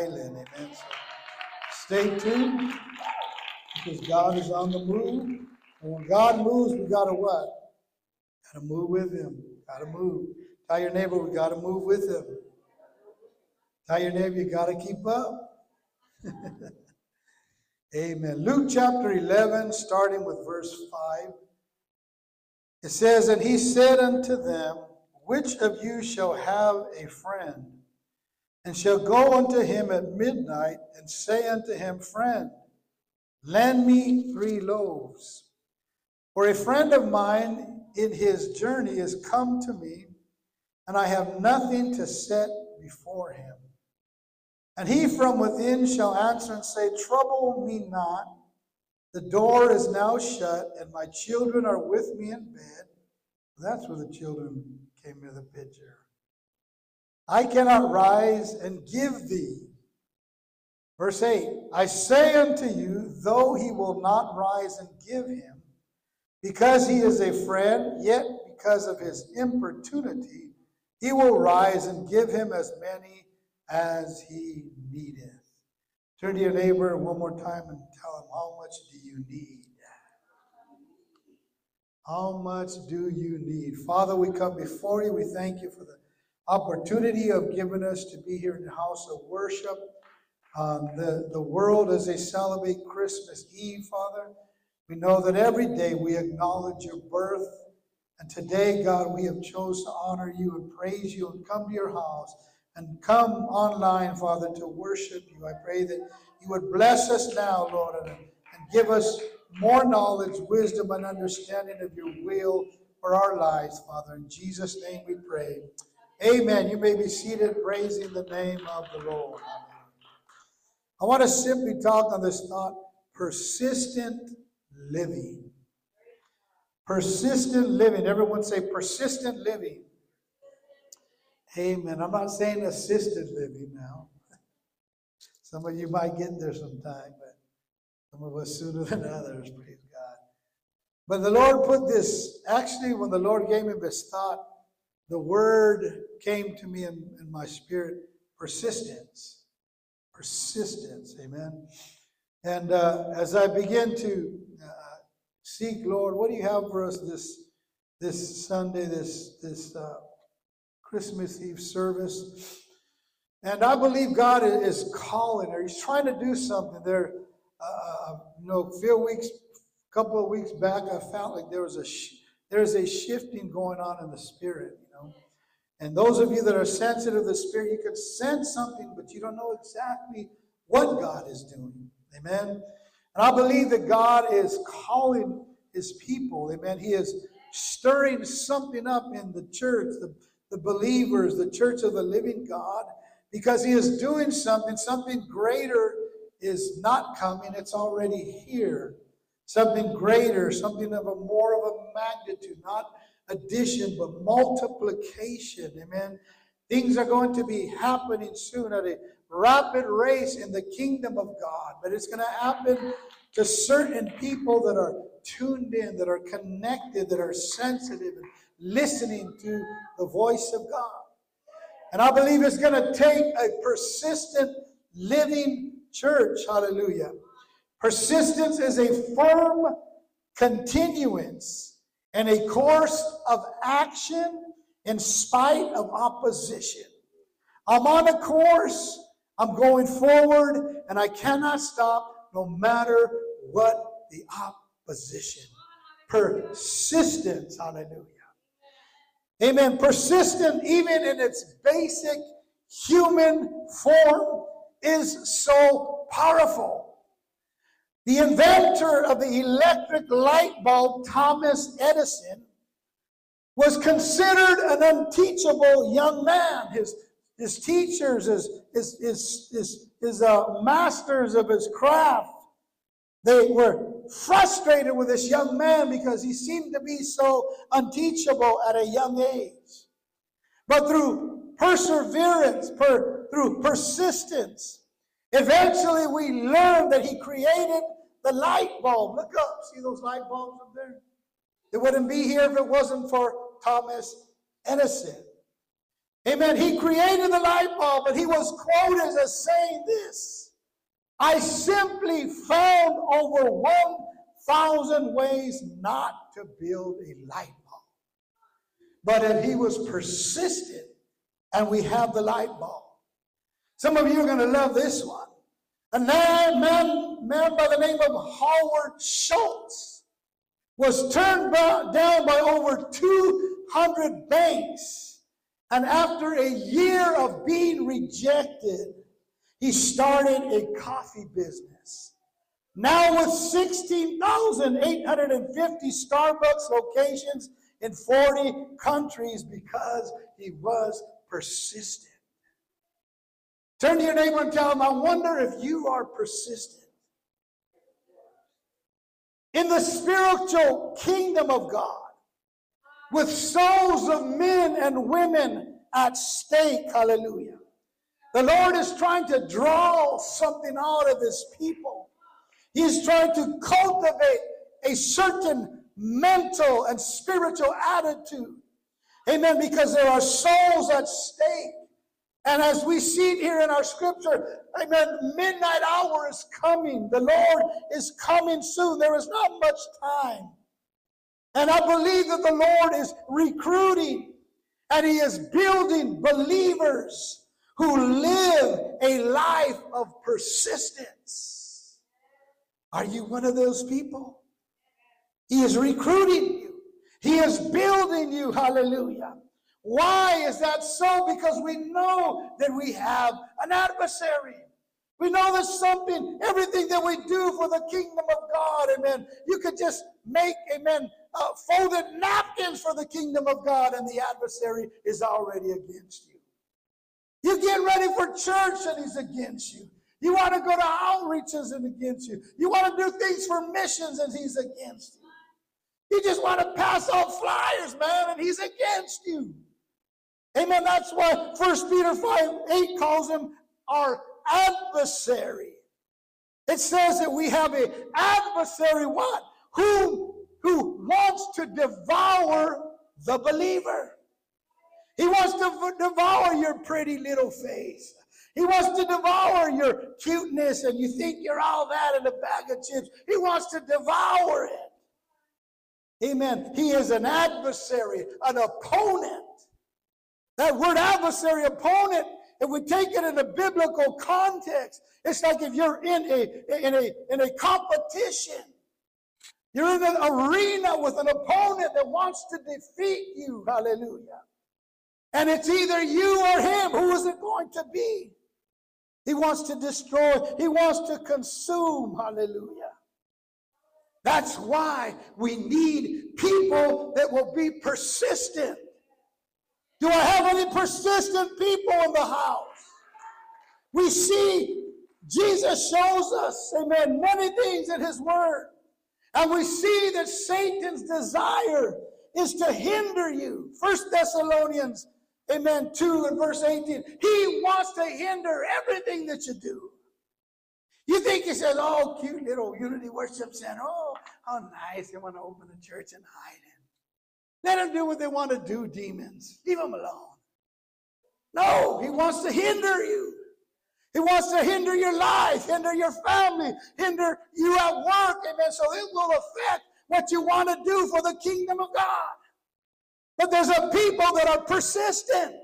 island. Amen. So stay tuned because God is on the move. And when God moves, we got to what? Got to move with Him. Got to move. Tell your neighbor, we got to move with Him. Tell your neighbor, you got to keep up. Amen. Luke chapter 11, starting with verse 5. It says, And he said unto them, Which of you shall have a friend, and shall go unto him at midnight, and say unto him, Friend, lend me three loaves. For a friend of mine in his journey is come to me, and I have nothing to set before him. And he from within shall answer and say, Trouble me not. The door is now shut, and my children are with me in bed. That's where the children came into the picture. I cannot rise and give thee. Verse 8 I say unto you, though he will not rise and give him, because he is a friend, yet because of his importunity, he will rise and give him as many as he needeth. Turn to your neighbor one more time and tell him, How much do you need? How much do you need? Father, we come before you. We thank you for the opportunity of giving us to be here in the house of worship. Um, the, the world as they celebrate Christmas Eve, Father. We know that every day we acknowledge your birth. And today, God, we have chose to honor you and praise you and come to your house and come online, Father, to worship you. I pray that you would bless us now, Lord, and, and give us more knowledge, wisdom, and understanding of your will for our lives, Father. In Jesus' name we pray. Amen. You may be seated praising the name of the Lord. I want to simply talk on this thought persistent living. Persistent living. Everyone say persistent living. Amen. I'm not saying assisted living now. Some of you might get there sometime, but some of us sooner than others, praise God. But the Lord put this, actually, when the Lord gave me this thought, the word came to me in, in my spirit persistence. Persistence, amen. And uh, as I begin to uh, seek, Lord, what do you have for us this this Sunday, this this uh, Christmas Eve service. And I believe God is calling or He's trying to do something there. Uh, you know, a few weeks, a couple of weeks back, I felt like there was a sh- there's a shifting going on in the spirit. Know, and those of you that are sensitive to the spirit, you can sense something, but you don't know exactly what God is doing. Amen. And I believe that God is calling His people. Amen. He is stirring something up in the church. The the believers, the church of the living God, because He is doing something. Something greater is not coming, it's already here. Something greater, something of a more of a magnitude, not addition, but multiplication. Amen. Things are going to be happening soon at a rapid race in the kingdom of God, but it's going to happen to certain people that are tuned in, that are connected, that are sensitive, and listening to the voice of God. And I believe it's going to take a persistent living church. Hallelujah. Persistence is a firm continuance and a course of action in spite of opposition. I'm on a course, I'm going forward, and I cannot stop no matter what the opposition. Persistence, hallelujah. Amen. Persistent, even in its basic human form, is so powerful. The inventor of the electric light bulb, Thomas Edison, was considered an unteachable young man. His, his teachers, his, his, his, his, his uh, masters of his craft, they were frustrated with this young man because he seemed to be so unteachable at a young age. But through perseverance, per, through persistence, eventually we learned that he created the light bulb. Look up, see those light bulbs up there? It wouldn't be here if it wasn't for Thomas Edison. Amen. He created the light bulb, but he was quoted as saying this I simply found over 1,000 ways not to build a light bulb. But if he was persistent, and we have the light bulb. Some of you are going to love this one. A man, man, by the name of Howard Schultz was turned by, down by over 200 banks. And after a year of being rejected, he started a coffee business. Now with 16,850 Starbucks locations in 40 countries because he was persistent. Turn to your neighbor and tell him, I wonder if you are persistent. In the spiritual kingdom of God, with souls of men and women at stake, hallelujah. The Lord is trying to draw something out of his people. He's trying to cultivate a certain mental and spiritual attitude. Amen. Because there are souls at stake. And as we see it here in our scripture, amen, midnight hour is coming. The Lord is coming soon. There is not much time. And I believe that the Lord is recruiting and He is building believers who live a life of persistence. Are you one of those people? He is recruiting you, He is building you. Hallelujah. Why is that so? Because we know that we have an adversary. We know there's something, everything that we do for the kingdom of God, amen. You could just make, amen, uh, folded napkins for the kingdom of God, and the adversary is already against you. You get ready for church, and he's against you. You want to go to outreaches and against you. You want to do things for missions, and he's against you. You just want to pass out flyers, man, and he's against you. Amen. That's why First Peter 5 8 calls him our adversary. It says that we have an adversary, what? Who, who wants to devour the believer. He wants to devour your pretty little face. He wants to devour your cuteness and you think you're all that in a bag of chips. He wants to devour it. Amen. He is an adversary, an opponent. That word adversary, opponent, if we take it in a biblical context, it's like if you're in a, in a, in a competition. You're in an arena with an opponent that wants to defeat you. Hallelujah. And it's either you or him. Who is it going to be? He wants to destroy, he wants to consume. Hallelujah. That's why we need people that will be persistent. Do I have any persistent people in the house? We see Jesus shows us, amen, many things in his word. And we see that Satan's desire is to hinder you. First Thessalonians, amen, 2 and verse 18. He wants to hinder everything that you do. You think he says, oh, cute little unity worship center. Oh, how nice. They want to open a church and hide it. Let them do what they want to do, demons. Leave them alone. No, he wants to hinder you. He wants to hinder your life, hinder your family, hinder you at work. Amen. So it will affect what you want to do for the kingdom of God. But there's a people that are persistent.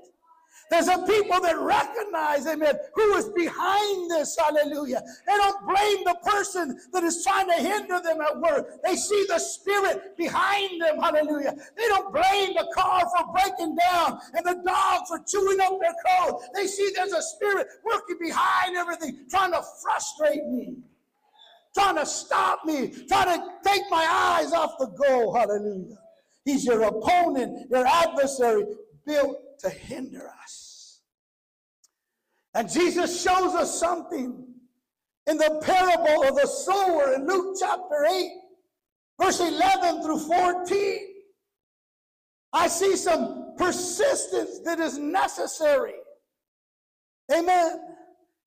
There's a people that recognize, amen, who is behind this, hallelujah. They don't blame the person that is trying to hinder them at work. They see the spirit behind them, hallelujah. They don't blame the car for breaking down and the dog for chewing up their coat. They see there's a spirit working behind everything, trying to frustrate me, trying to stop me, trying to take my eyes off the goal, hallelujah. He's your opponent, your adversary, built to hinder us. And Jesus shows us something in the parable of the sower in Luke chapter 8, verse 11 through 14. I see some persistence that is necessary. Amen.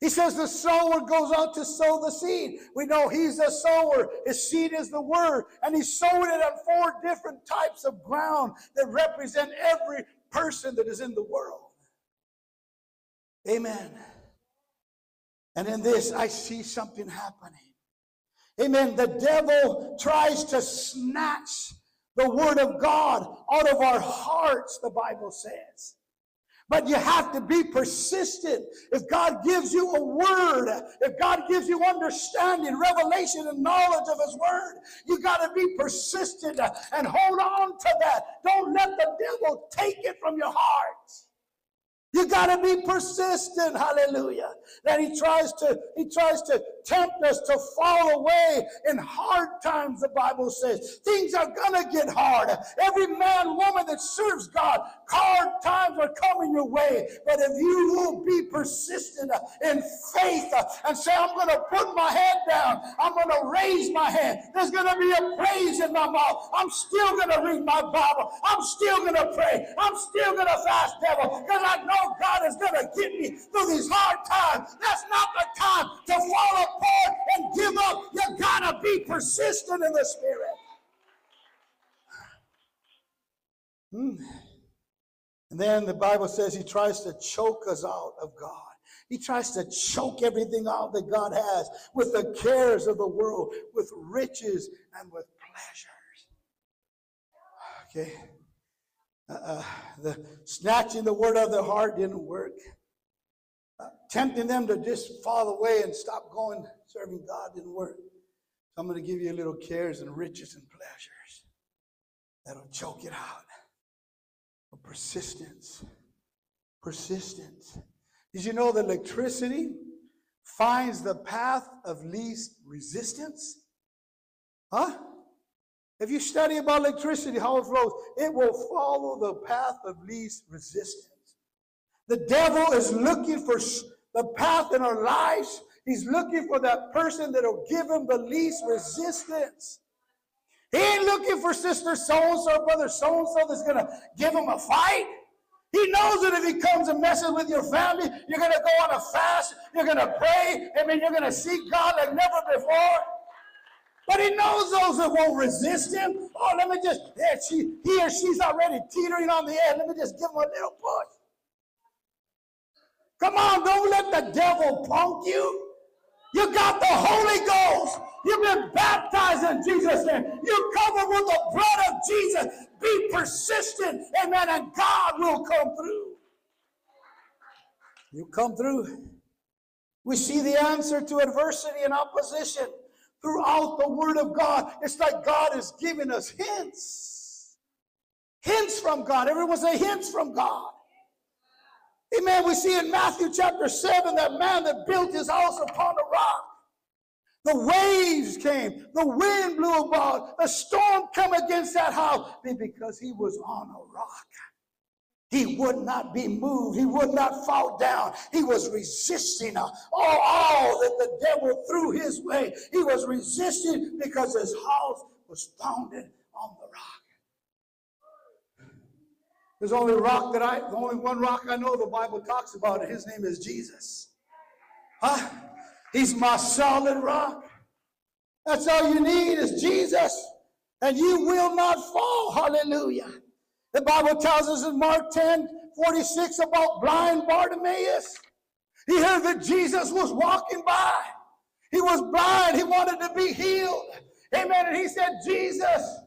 He says the sower goes out to sow the seed. We know he's the sower. His seed is the word. And he's sowing it on four different types of ground that represent every person that is in the world. Amen. And in this, I see something happening. Amen. The devil tries to snatch the word of God out of our hearts, the Bible says. But you have to be persistent. If God gives you a word, if God gives you understanding, revelation, and knowledge of His word, you got to be persistent and hold on to that. Don't let the devil take it from your heart. You got to be persistent. Hallelujah. That he tries to he tries to tempt us to fall away in hard times the Bible says. Things are going to get hard. Every man woman that serves God, hard times are coming your way. But if you will be persistent in faith and say I'm going to put my head down, I'm going to raise my hand. There's going to be a praise in my mouth. I'm still going to read my Bible. I'm still going to pray. I'm still going to fast devil because I know God is going to get me through these hard times. That's not the time to fall and give up. You got to be persistent in the Spirit. Hmm. And then the Bible says he tries to choke us out of God. He tries to choke everything out that God has with the cares of the world, with riches, and with pleasures. Okay uh, the snatching the word out of their heart didn't work. Tempting them to just fall away and stop going serving God didn't work. So I'm going to give you a little cares and riches and pleasures that'll choke it out. But persistence. Persistence. Did you know that electricity finds the path of least resistance? Huh? If you study about electricity, how it flows, it will follow the path of least resistance. The devil is looking for the path in our lives. He's looking for that person that will give him the least resistance. He ain't looking for sister so and so, brother so and so that's going to give him a fight. He knows that if he comes and messes with your family, you're going to go on a fast, you're going to pray, I mean, you're going to seek God like never before. But he knows those that won't resist him. Oh, let me just, yeah, she, he or she's already teetering on the edge. Let me just give him a little push. Come on, don't let the devil punk you. You got the Holy Ghost. You've been baptized in Jesus' name. You're covered with the blood of Jesus. Be persistent, amen, and God will come through. You come through. We see the answer to adversity and opposition throughout the Word of God. It's like God is giving us hints. Hints from God. Everyone say hints from God. Amen. We see in Matthew chapter 7 that man that built his house upon a rock. The waves came, the wind blew about, a storm came against that house because he was on a rock. He would not be moved. He would not fall down. He was resisting uh, all, all that the devil threw his way. He was resisting because his house was founded on the rock. There's only rock that I, the only one rock I know the Bible talks about, and his name is Jesus. Huh? He's my solid rock. That's all you need is Jesus, and you will not fall. Hallelujah. The Bible tells us in Mark 10 46 about blind Bartimaeus. He heard that Jesus was walking by. He was blind. He wanted to be healed. Amen. And he said, Jesus,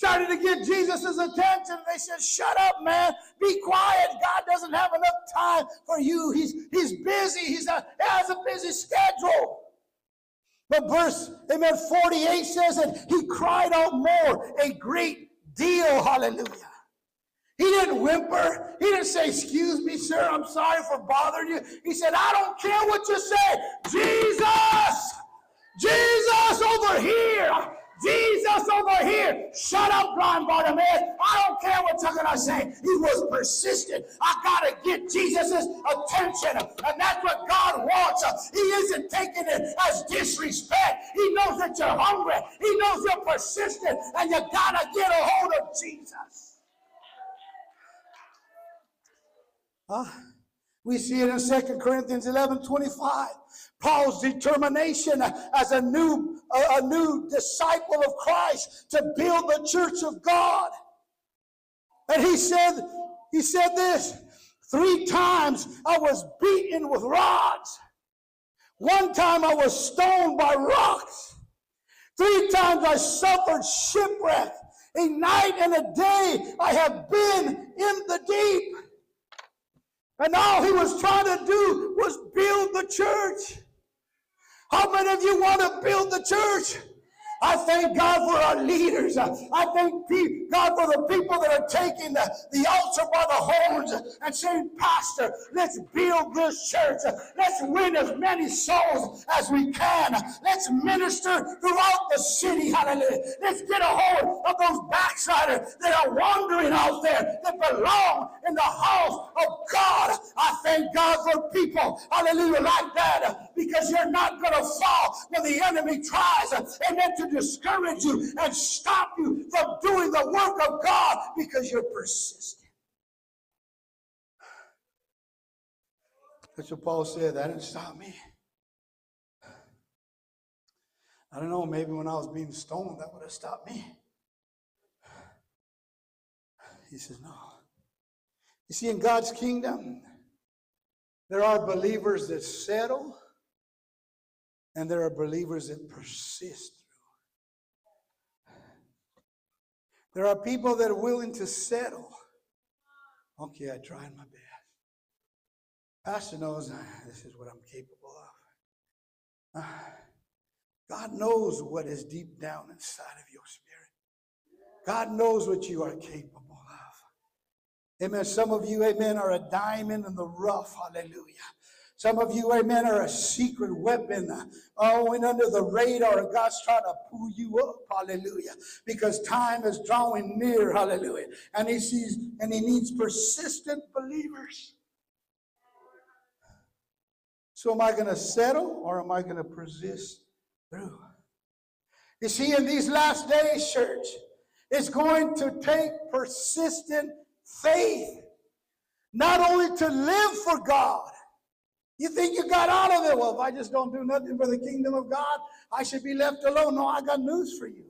started to get Jesus' attention. They said, Shut up, man. Be quiet. God doesn't have enough time for you. He's, he's busy. He's a, he has a busy schedule. But verse, amen, 48 says that he cried out more, a great deal. Hallelujah. He didn't whimper. He didn't say, Excuse me, sir, I'm sorry for bothering you. He said, I don't care what you say. Jesus! Jesus over here! Jesus over here! Shut up, blind Bartimaeus. I don't care what you're going to say. He was persistent. I got to get Jesus' attention. And that's what God wants. He isn't taking it as disrespect. He knows that you're hungry. He knows you're persistent. And you got to get a hold of Jesus. Uh, we see it in Second Corinthians 11 25. Paul's determination as a new, a, new disciple of Christ to build the church of God. And he said, he said this, Three times I was beaten with rods. One time I was stoned by rocks. Three times I suffered shipwreck. A night and a day I have been in the deep. And all he was trying to do was build the church. How many of you want to build the church? I thank God for our leaders. I thank God for the people that are taking the, the altar by the horns and saying, Pastor, let's build this church. Let's win as many souls as we can. Let's minister throughout the city. Hallelujah. Let's get a hold of those backsliders that are wandering out there that belong in the house of God. I thank God for people, hallelujah, like that because you're not going to fall when the enemy tries, and amen, to discourage you and stop you from doing the work of God because you're persistent. That's what Paul said. That didn't stop me. I don't know, maybe when I was being stoned, that would have stopped me. He says, No. You see, in God's kingdom, there are believers that settle, and there are believers that persist through. There are people that are willing to settle. Okay, I tried my best. Pastor knows this is what I'm capable of. Uh, God knows what is deep down inside of your spirit. God knows what you are capable of. Amen. Some of you, amen, are a diamond in the rough. Hallelujah. Some of you, amen, are a secret weapon. Oh, went under the radar, and God's trying to pull you up. Hallelujah. Because time is drawing near. Hallelujah. And He sees, and He needs persistent believers. So, am I going to settle or am I going to persist through? You see, in these last days, church, it's going to take persistent faith, not only to live for God you think you got out of it? Well, if I just don't do nothing for the kingdom of God, I should be left alone. No, I got news for you.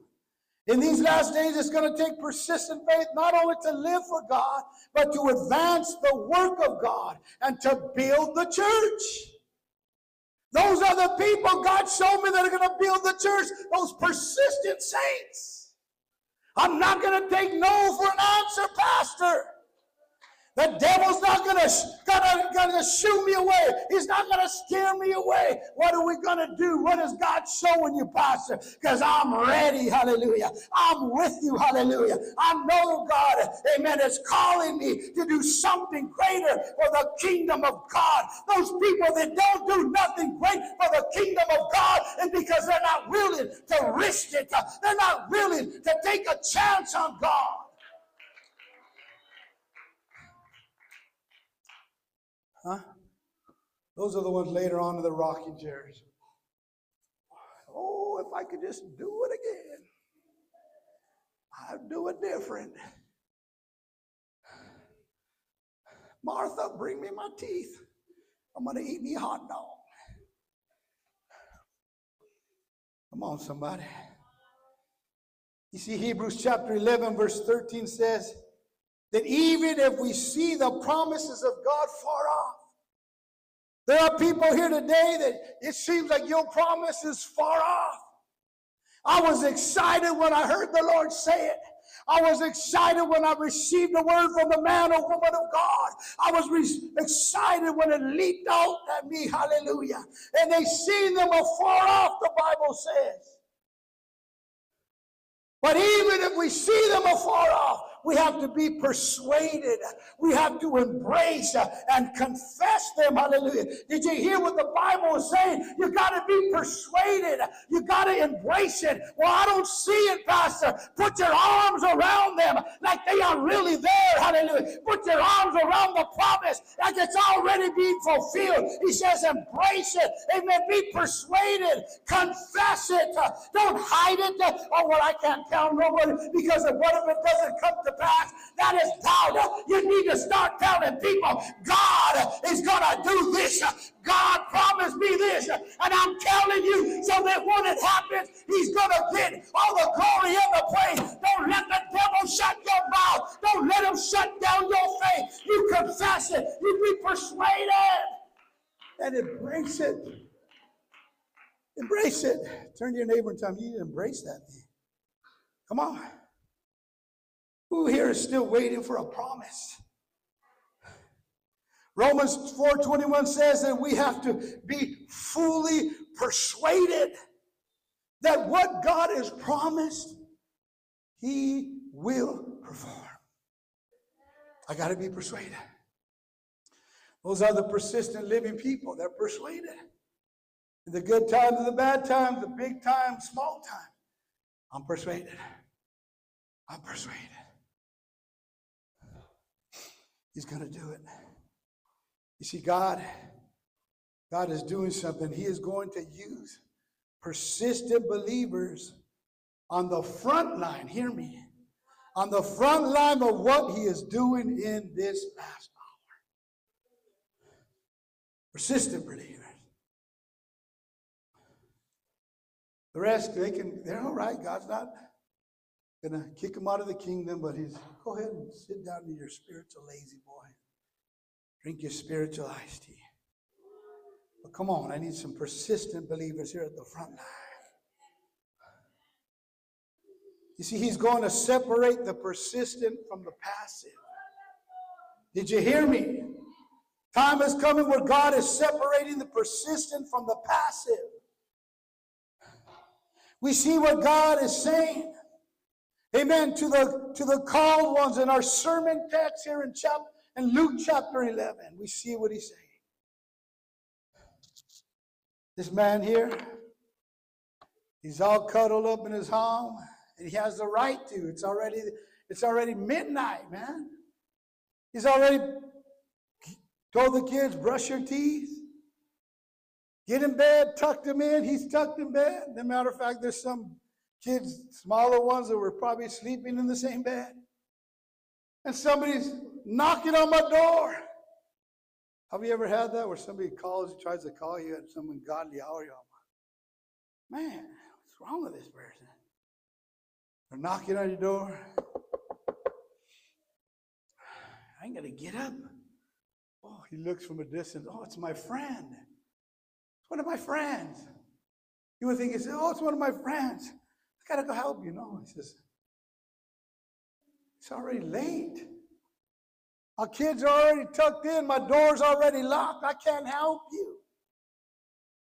In these last days, it's going to take persistent faith not only to live for God, but to advance the work of God and to build the church. Those are the people God showed me that are going to build the church, those persistent saints. I'm not going to take no for an answer, Pastor. The devil's not gonna, gonna, gonna shoo me away. He's not gonna scare me away. What are we gonna do? What is God showing you, Pastor? Because I'm ready, hallelujah. I'm with you, hallelujah. I know God, amen, is calling me to do something greater for the kingdom of God. Those people that don't do nothing great for the kingdom of God and because they're not willing to risk it, they're not willing to take a chance on God. Huh? Those are the ones later on in the rocking chairs. Oh, if I could just do it again, I'd do it different. Martha, bring me my teeth. I'm going to eat me a hot dog. Come on, somebody. You see, Hebrews chapter 11, verse 13 says, that even if we see the promises of God far off, there are people here today that it seems like your promise is far off. I was excited when I heard the Lord say it. I was excited when I received the word from the man or woman of God. I was re- excited when it leaped out at me. Hallelujah. And they seen them afar off, the Bible says. But even if we see them afar off, we have to be persuaded. We have to embrace and confess them. Hallelujah. Did you hear what the Bible is saying? You got to be persuaded. You got to embrace it. Well, I don't see it, Pastor. Put your arms around them like they are really there. Hallelujah. Put your arms around the promise like it's already being fulfilled. He says, embrace it. Amen. Be persuaded. Confess it. Don't hide it. Oh, well, I can't tell nobody because what if it doesn't come to to pass. That is doubt. You need to start telling people God is going to do this. God promised me this. And I'm telling you so that when it happens, He's going to get all the glory and the praise. Don't let the devil shut your mouth. Don't let him shut down your faith. You confess it. You be persuaded and embrace it. Embrace it. Turn to your neighbor and tell him you embrace that thing. Come on. Who here is still waiting for a promise? Romans 4:21 says that we have to be fully persuaded that what God has promised, He will perform. I got to be persuaded. Those are the persistent living people. They're persuaded. In the good times and the bad times, the big times, small times. I'm persuaded. I'm persuaded. He's going to do it. You see, God, God is doing something. He is going to use persistent believers on the front line. Hear me. On the front line of what He is doing in this last hour. Persistent believers. The rest, they can, they're all right. God's not gonna kick him out of the kingdom, but he's go ahead and sit down in your spiritual lazy boy. Drink your spiritual iced tea. But come on, I need some persistent believers here at the front line. You see, he's going to separate the persistent from the passive. Did you hear me? Time is coming where God is separating the persistent from the passive. We see what God is saying. Amen. To the to the called ones in our sermon text here in chapter in Luke chapter 11, we see what he's saying. This man here, he's all cuddled up in his home, and he has the right to. It's already it's already midnight, man. He's already told the kids, brush your teeth. Get in bed, tucked him in. He's tucked in bed. As a matter of fact, there's some kids, smaller ones, that were probably sleeping in the same bed. And somebody's knocking on my door. Have you ever had that where somebody calls, tries to call you at some ungodly hour? You're like, man, what's wrong with this person? They're knocking on your door. I ain't gonna get up. Oh, he looks from a distance. Oh, it's my friend It's one of my friends. You would think, he said, Oh, it's one of my friends. I gotta go help you. No, he says, It's already late. Our kids are already tucked in. My door's already locked. I can't help you.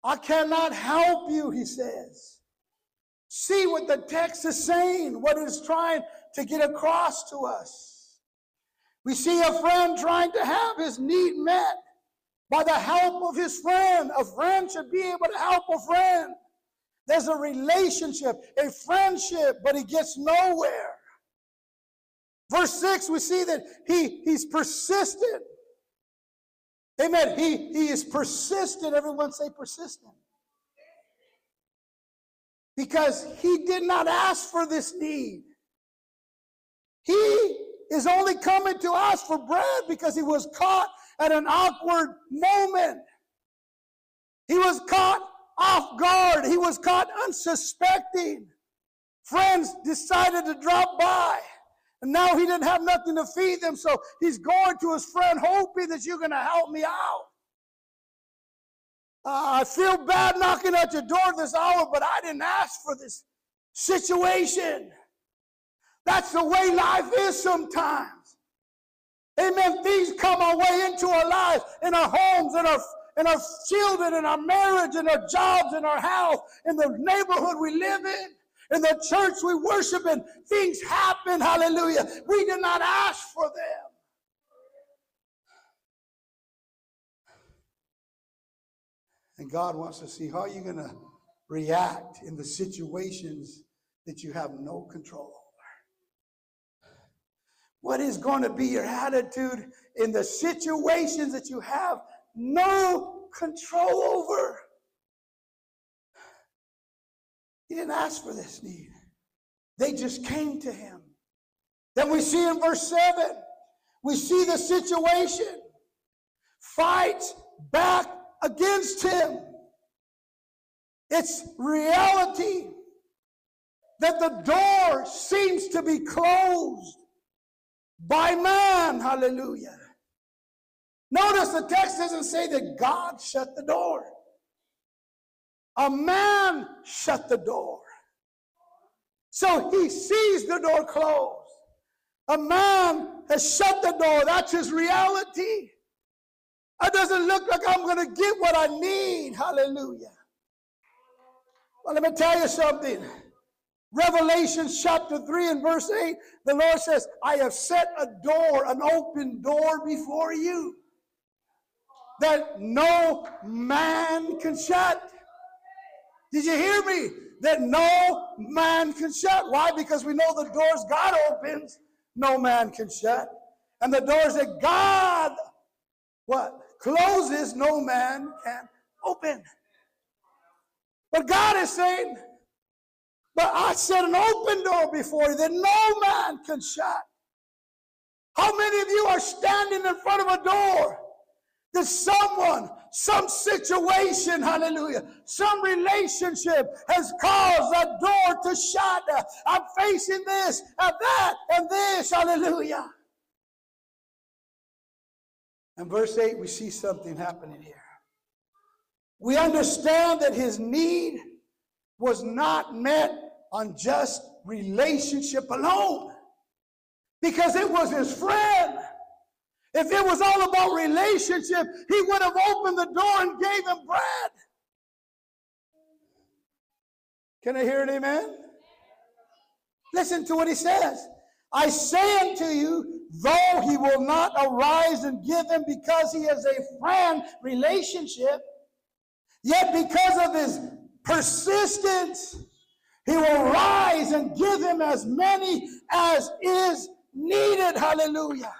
I cannot help you, he says. See what the text is saying, what it's trying to get across to us. We see a friend trying to have his need met by the help of his friend. A friend should be able to help a friend. There's a relationship, a friendship, but he gets nowhere. Verse 6, we see that he, he's persistent. Amen. He, he is persistent. Everyone say persistent. Because he did not ask for this need. He is only coming to us for bread because he was caught at an awkward moment. He was caught off guard. He was caught unsuspecting. Friends decided to drop by. And now he didn't have nothing to feed them, so he's going to his friend hoping that you're going to help me out. Uh, I feel bad knocking at your door this hour, but I didn't ask for this situation. That's the way life is sometimes. Amen. Things come our way into our lives, in our homes, in our in our children, in our marriage, in our jobs, in our house in the neighborhood we live in, in the church we worship in. Things happen, hallelujah. We did not ask for them. And God wants to see how you're going to react in the situations that you have no control over. what is going to be your attitude in the situations that you have no control over? He didn't ask for this need, they just came to him. Then we see in verse 7, we see the situation Fight back against him. It's reality that the door seems to be closed by man. Hallelujah. Notice the text doesn't say that God shut the door. A man shut the door. So he sees the door closed. A man has shut the door. That's his reality. It doesn't look like I'm going to get what I need. Hallelujah. Well, let me tell you something. Revelation chapter 3 and verse 8, the Lord says, I have set a door, an open door before you that no man can shut. Did you hear me? That no man can shut. Why? Because we know the doors God opens, no man can shut. And the doors that God, what? Closes, no man can open. But God is saying, but I set an open door before you that no man can shut. How many of you are standing in front of a door someone, some situation, hallelujah, some relationship has caused a door to shut? I'm facing this and that and this, hallelujah. In verse 8, we see something happening here. We understand that his need was not met on just relationship alone because it was his friend. If it was all about relationship, he would have opened the door and gave him bread. Can I hear an amen? Listen to what he says. I say unto you, though he will not arise and give him because he is a friend relationship, yet because of his persistence, he will rise and give him as many as is needed. Hallelujah.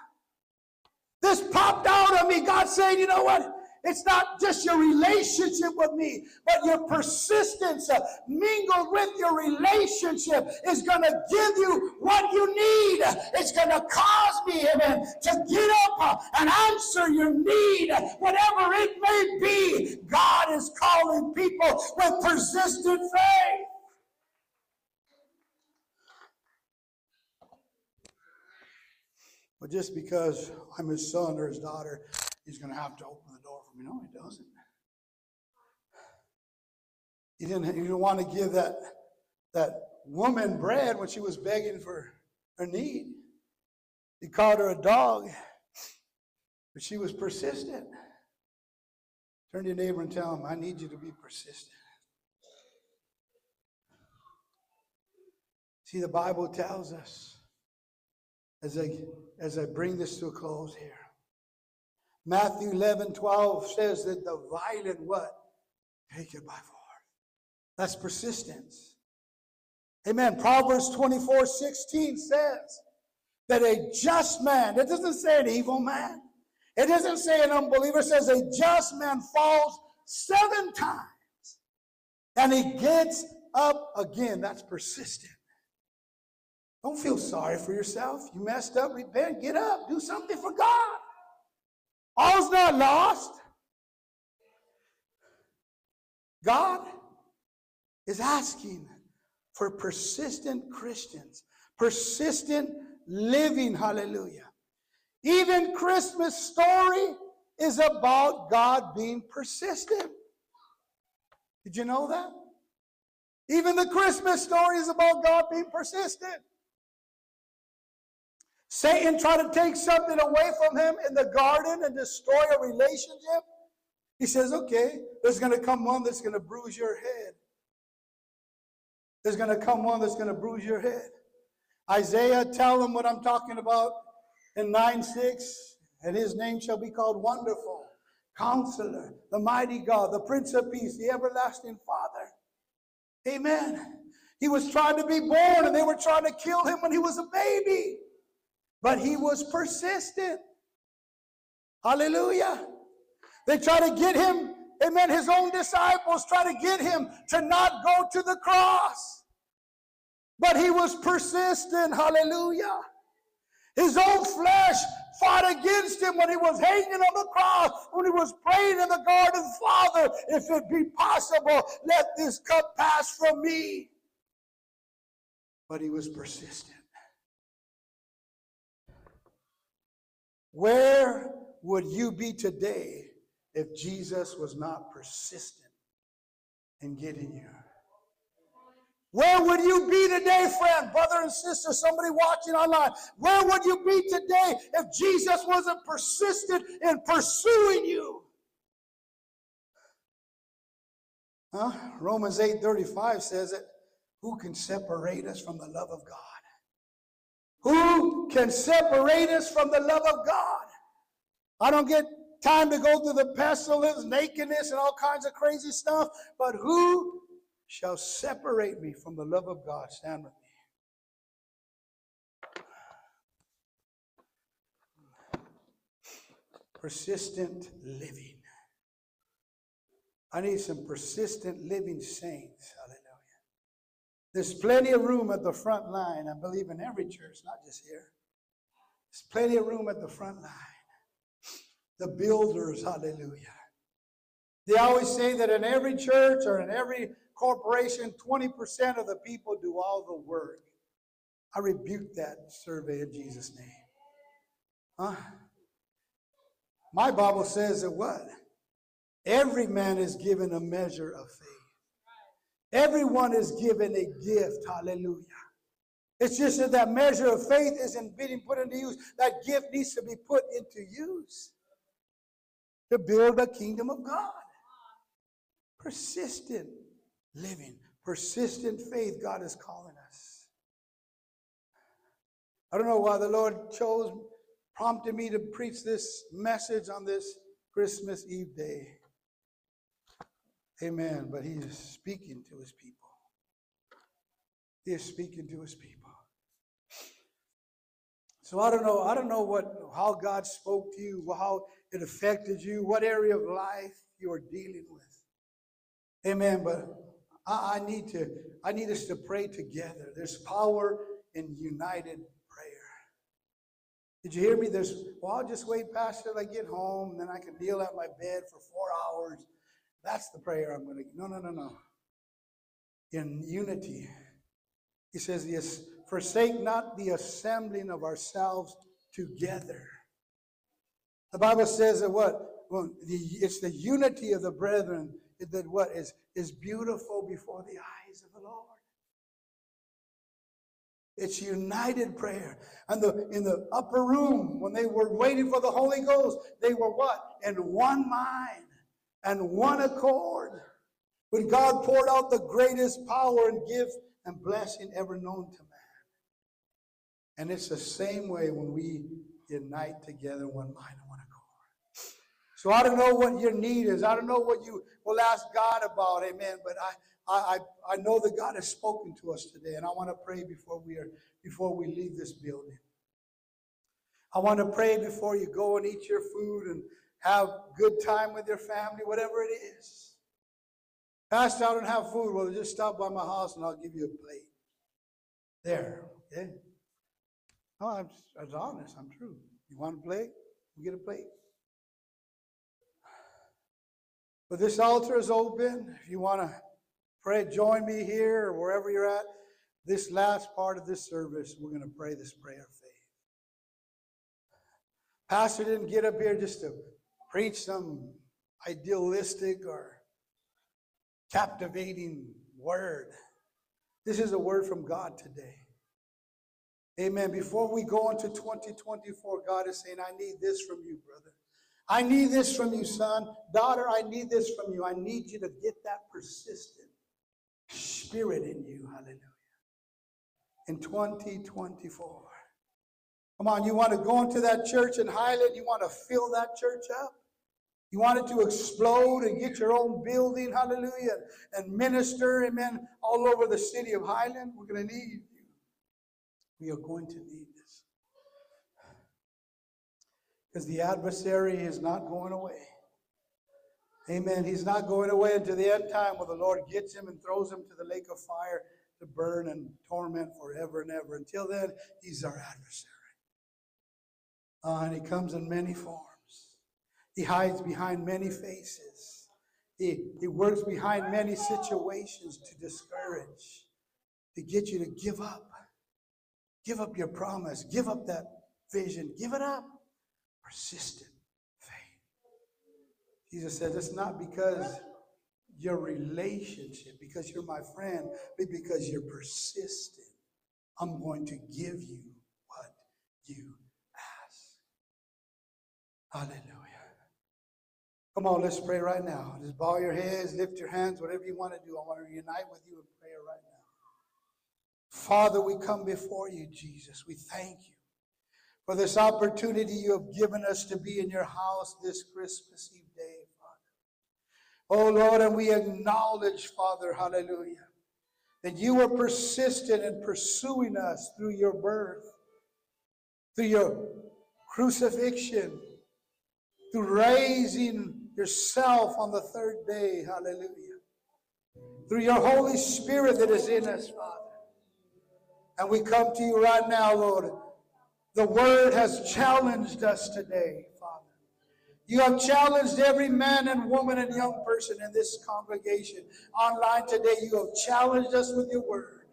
This popped out of me. God saying, you know what? It's not just your relationship with me, but your persistence uh, mingled with your relationship is going to give you what you need. It's going to cause me, amen, to get up uh, and answer your need, whatever it may be. God is calling people with persistent faith. But just because I'm his son or his daughter, he's going to have to open the door for me. No, he doesn't. He didn't, he didn't want to give that, that woman bread when she was begging for her need. He called her a dog, but she was persistent. Turn to your neighbor and tell him, I need you to be persistent. See, the Bible tells us as I, as I bring this to a close here. Matthew 11, 12 says that the violent what? Take it by force. That's persistence. Amen. Proverbs 24, 16 says that a just man, it doesn't say an evil man. It doesn't say an unbeliever. It says a just man falls seven times and he gets up again. That's persistent. Don't feel sorry for yourself. You messed up, repent, get up, do something for God. All's not lost. God is asking for persistent Christians, persistent living. Hallelujah. Even Christmas story is about God being persistent. Did you know that? Even the Christmas story is about God being persistent. Satan tried to take something away from him in the garden and destroy a relationship. He says, okay, there's going to come one that's going to bruise your head. There's going to come one that's going to bruise your head. Isaiah, tell them what I'm talking about in 9 6. And his name shall be called Wonderful, Counselor, the Mighty God, the Prince of Peace, the Everlasting Father. Amen. He was trying to be born and they were trying to kill him when he was a baby. But he was persistent. Hallelujah. They try to get him, amen, his own disciples try to get him to not go to the cross. But he was persistent. Hallelujah. His own flesh fought against him when he was hanging on the cross, when he was praying in the garden, Father, if it be possible, let this cup pass from me. But he was persistent. Where would you be today if Jesus was not persistent in getting you? Where would you be today, friend, brother and sister, somebody watching online? Where would you be today if Jesus wasn't persistent in pursuing you? Huh? Romans 8:35 says it. Who can separate us from the love of God? Who can separate us from the love of God? I don't get time to go through the pestilence, nakedness, and all kinds of crazy stuff, but who shall separate me from the love of God? Stand with me. Persistent living. I need some persistent living saints. There's plenty of room at the front line. I believe in every church, not just here. There's plenty of room at the front line. The builders, hallelujah. They always say that in every church or in every corporation, 20% of the people do all the work. I rebuke that survey in Jesus' name. Huh? My Bible says that what? Every man is given a measure of faith. Everyone is given a gift. Hallelujah. It's just that that measure of faith isn't being put into use. That gift needs to be put into use to build the kingdom of God. Persistent living, persistent faith, God is calling us. I don't know why the Lord chose, prompted me to preach this message on this Christmas Eve day. Amen. But He is speaking to His people. He is speaking to His people. So I don't know. I don't know what how God spoke to you, how it affected you, what area of life you are dealing with. Amen. But I, I need to, I need us to pray together. There's power in united prayer. Did you hear me? There's, well, I'll just wait past till I get home, and then I can kneel at my bed for four hours. That's the prayer I'm going to. No, no, no, no. In unity, he says, yes, forsake not the assembling of ourselves together. The Bible says that what? Well, the, it's the unity of the brethren that what is, is beautiful before the eyes of the Lord. It's united prayer. And the in the upper room, when they were waiting for the Holy Ghost, they were what? In one mind and one accord. When God poured out the greatest power and gift and blessing ever known to man. And it's the same way when we unite together one mind and one accord. So I don't know what your need is. I don't know what you will ask God about, amen. But I I, I, know that God has spoken to us today, and I want to pray before we are before we leave this building. I want to pray before you go and eat your food and have good time with your family, whatever it is. Pastor, I don't have food. Well, just stop by my house and I'll give you a plate. There, okay? No, I'm, I'm honest. I'm true. You want a plate? You get a plate. But this altar is open. If you want to pray, join me here or wherever you're at. This last part of this service, we're going to pray this prayer of faith. Pastor didn't get up here just to preach some idealistic or captivating word. This is a word from God today. Amen. Before we go into 2024, God is saying, I need this from you, brother. I need this from you, son. Daughter, I need this from you. I need you to get that persistent spirit in you. Hallelujah. In 2024. Come on, you want to go into that church in Highland? You want to fill that church up? You want it to explode and get your own building, hallelujah, and minister, amen, all over the city of Highland? We're going to need you. We are going to need this. Because the adversary is not going away. Amen. He's not going away until the end time where the Lord gets him and throws him to the lake of fire to burn and torment forever and ever. Until then, he's our adversary. Uh, and he comes in many forms. He hides behind many faces. He, he works behind many situations to discourage, to get you to give up. Give up your promise. Give up that vision. Give it up. Persistent faith. Jesus says it's not because your relationship, because you're my friend, but because you're persistent. I'm going to give you what you. Hallelujah. Come on, let's pray right now. Just bow your heads, lift your hands, whatever you want to do. I want to unite with you in prayer right now. Father, we come before you, Jesus. We thank you for this opportunity you have given us to be in your house this Christmas Eve day, Father. Oh Lord, and we acknowledge, Father, hallelujah, that you were persistent in pursuing us through your birth, through your crucifixion, through raising yourself on the third day, hallelujah, through your Holy Spirit that is in us, Father. And we come to you right now, Lord. The word has challenged us today, Father. You have challenged every man and woman and young person in this congregation online today. You have challenged us with your word.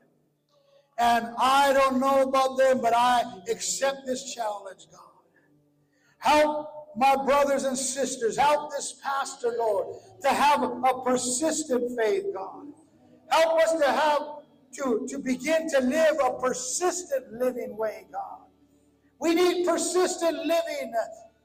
And I don't know about them, but I accept this challenge, God. Help my brothers and sisters, help this pastor, Lord, to have a persistent faith, God. Help us to have to, to begin to live a persistent living way, God. We need persistent living,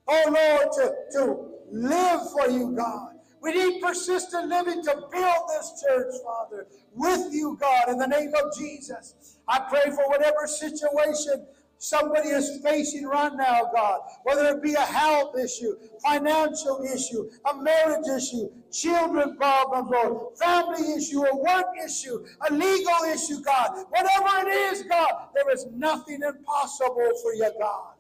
oh Lord, to, to live for you, God. We need persistent living to build this church, Father, with you, God, in the name of Jesus. I pray for whatever situation somebody is facing right now, God, whether it be a health issue, financial issue, a marriage issue, children problem, Lord, family issue, a work issue, a legal issue, God, whatever it is, God, there is nothing impossible for you, God.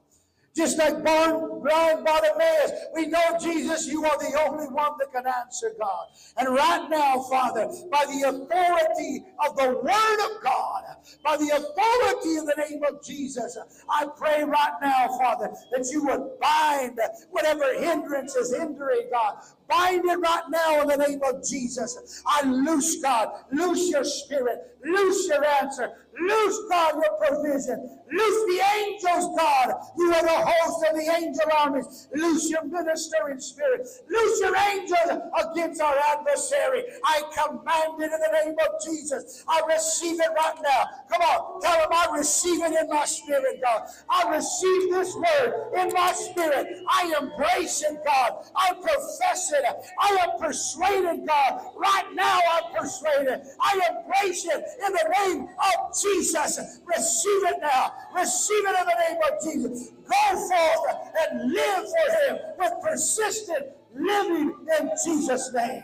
Just like blind Bartimaeus, we know, Jesus, you are the only one that can answer, God. And right now, Father, by the authority of the Word of God, by the authority in the name of Jesus, I pray right now, Father, that you would bind whatever hindrance is hindering, God. Bind it right now in the name of Jesus. I loose, God, loose your spirit, loose your answer, loose, God, your provision, loose the angels, God. You are the host of the angel armies. Loose your ministering spirit, loose your angels against our adversary. I command it in the name of Jesus. I receive it right now. Come on, tell him I receive it in my spirit, God. I receive this word in my spirit. I embrace it, God. I profess I am persuaded, God. Right now, I'm persuaded. I embrace it in the name of Jesus. Receive it now. Receive it in the name of Jesus. Go forth and live for Him with persistent living in Jesus' name.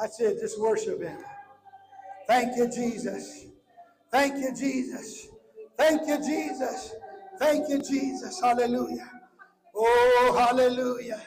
That's it. Just worship Him. Thank you, Jesus. Thank you, Jesus. Thank you, Jesus. Thank you, Jesus. Hallelujah. Oh, hallelujah.